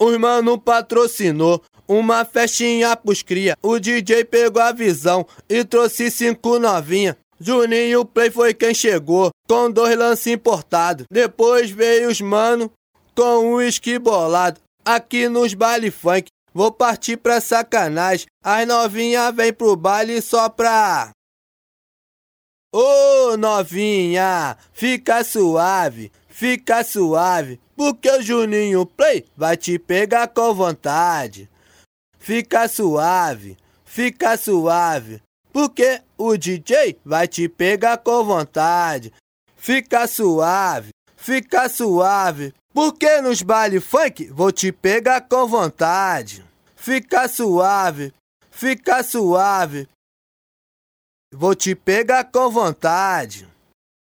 Os mano patrocinou uma festinha pros cria. O DJ pegou a visão e trouxe cinco novinha. Juninho Play foi quem chegou com dois lances importados. Depois veio os mano com um esqui bolado. Aqui nos baile funk, vou partir pra sacanagem. As novinha vem pro baile só pra. Ô novinha, fica suave, fica suave, porque o Juninho Play vai te pegar com vontade. Fica suave, fica suave, porque o DJ vai te pegar com vontade. Fica suave, fica suave, porque nos baile funk vou te pegar com vontade. Fica suave, fica suave, vou te pegar com vontade.